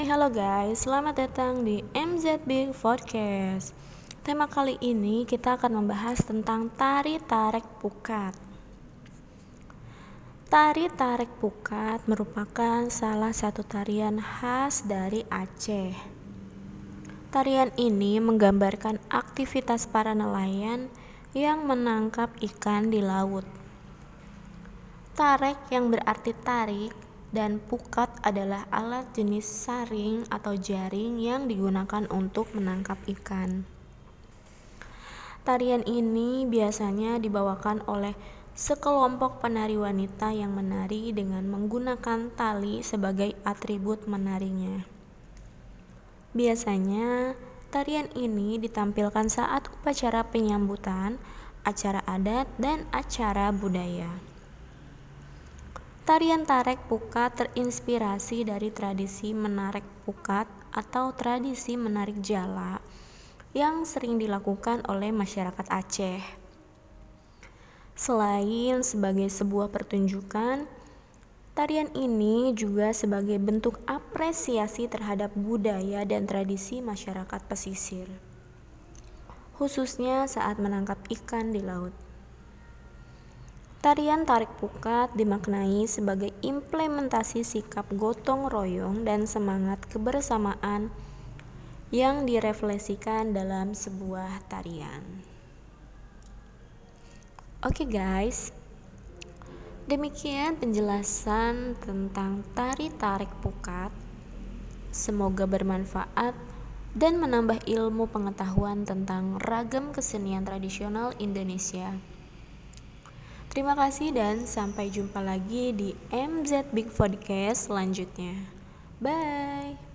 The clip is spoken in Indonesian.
Hai, halo guys, selamat datang di MZ Big Podcast. Tema kali ini kita akan membahas tentang tari tarik pukat. Tari tarik pukat merupakan salah satu tarian khas dari Aceh. Tarian ini menggambarkan aktivitas para nelayan yang menangkap ikan di laut. Tarik yang berarti tarik dan pukat adalah alat jenis saring atau jaring yang digunakan untuk menangkap ikan. Tarian ini biasanya dibawakan oleh sekelompok penari wanita yang menari dengan menggunakan tali sebagai atribut menarinya. Biasanya, tarian ini ditampilkan saat upacara penyambutan, acara adat, dan acara budaya. Tarian tarik pukat terinspirasi dari tradisi menarik pukat atau tradisi menarik jala yang sering dilakukan oleh masyarakat Aceh. Selain sebagai sebuah pertunjukan, tarian ini juga sebagai bentuk apresiasi terhadap budaya dan tradisi masyarakat pesisir, khususnya saat menangkap ikan di laut. Tarian tarik pukat dimaknai sebagai implementasi sikap gotong royong dan semangat kebersamaan yang direfleksikan dalam sebuah tarian. Oke okay guys, demikian penjelasan tentang tari tarik pukat. Semoga bermanfaat dan menambah ilmu pengetahuan tentang ragam kesenian tradisional Indonesia. Terima kasih dan sampai jumpa lagi di MZ Big Podcast selanjutnya. Bye.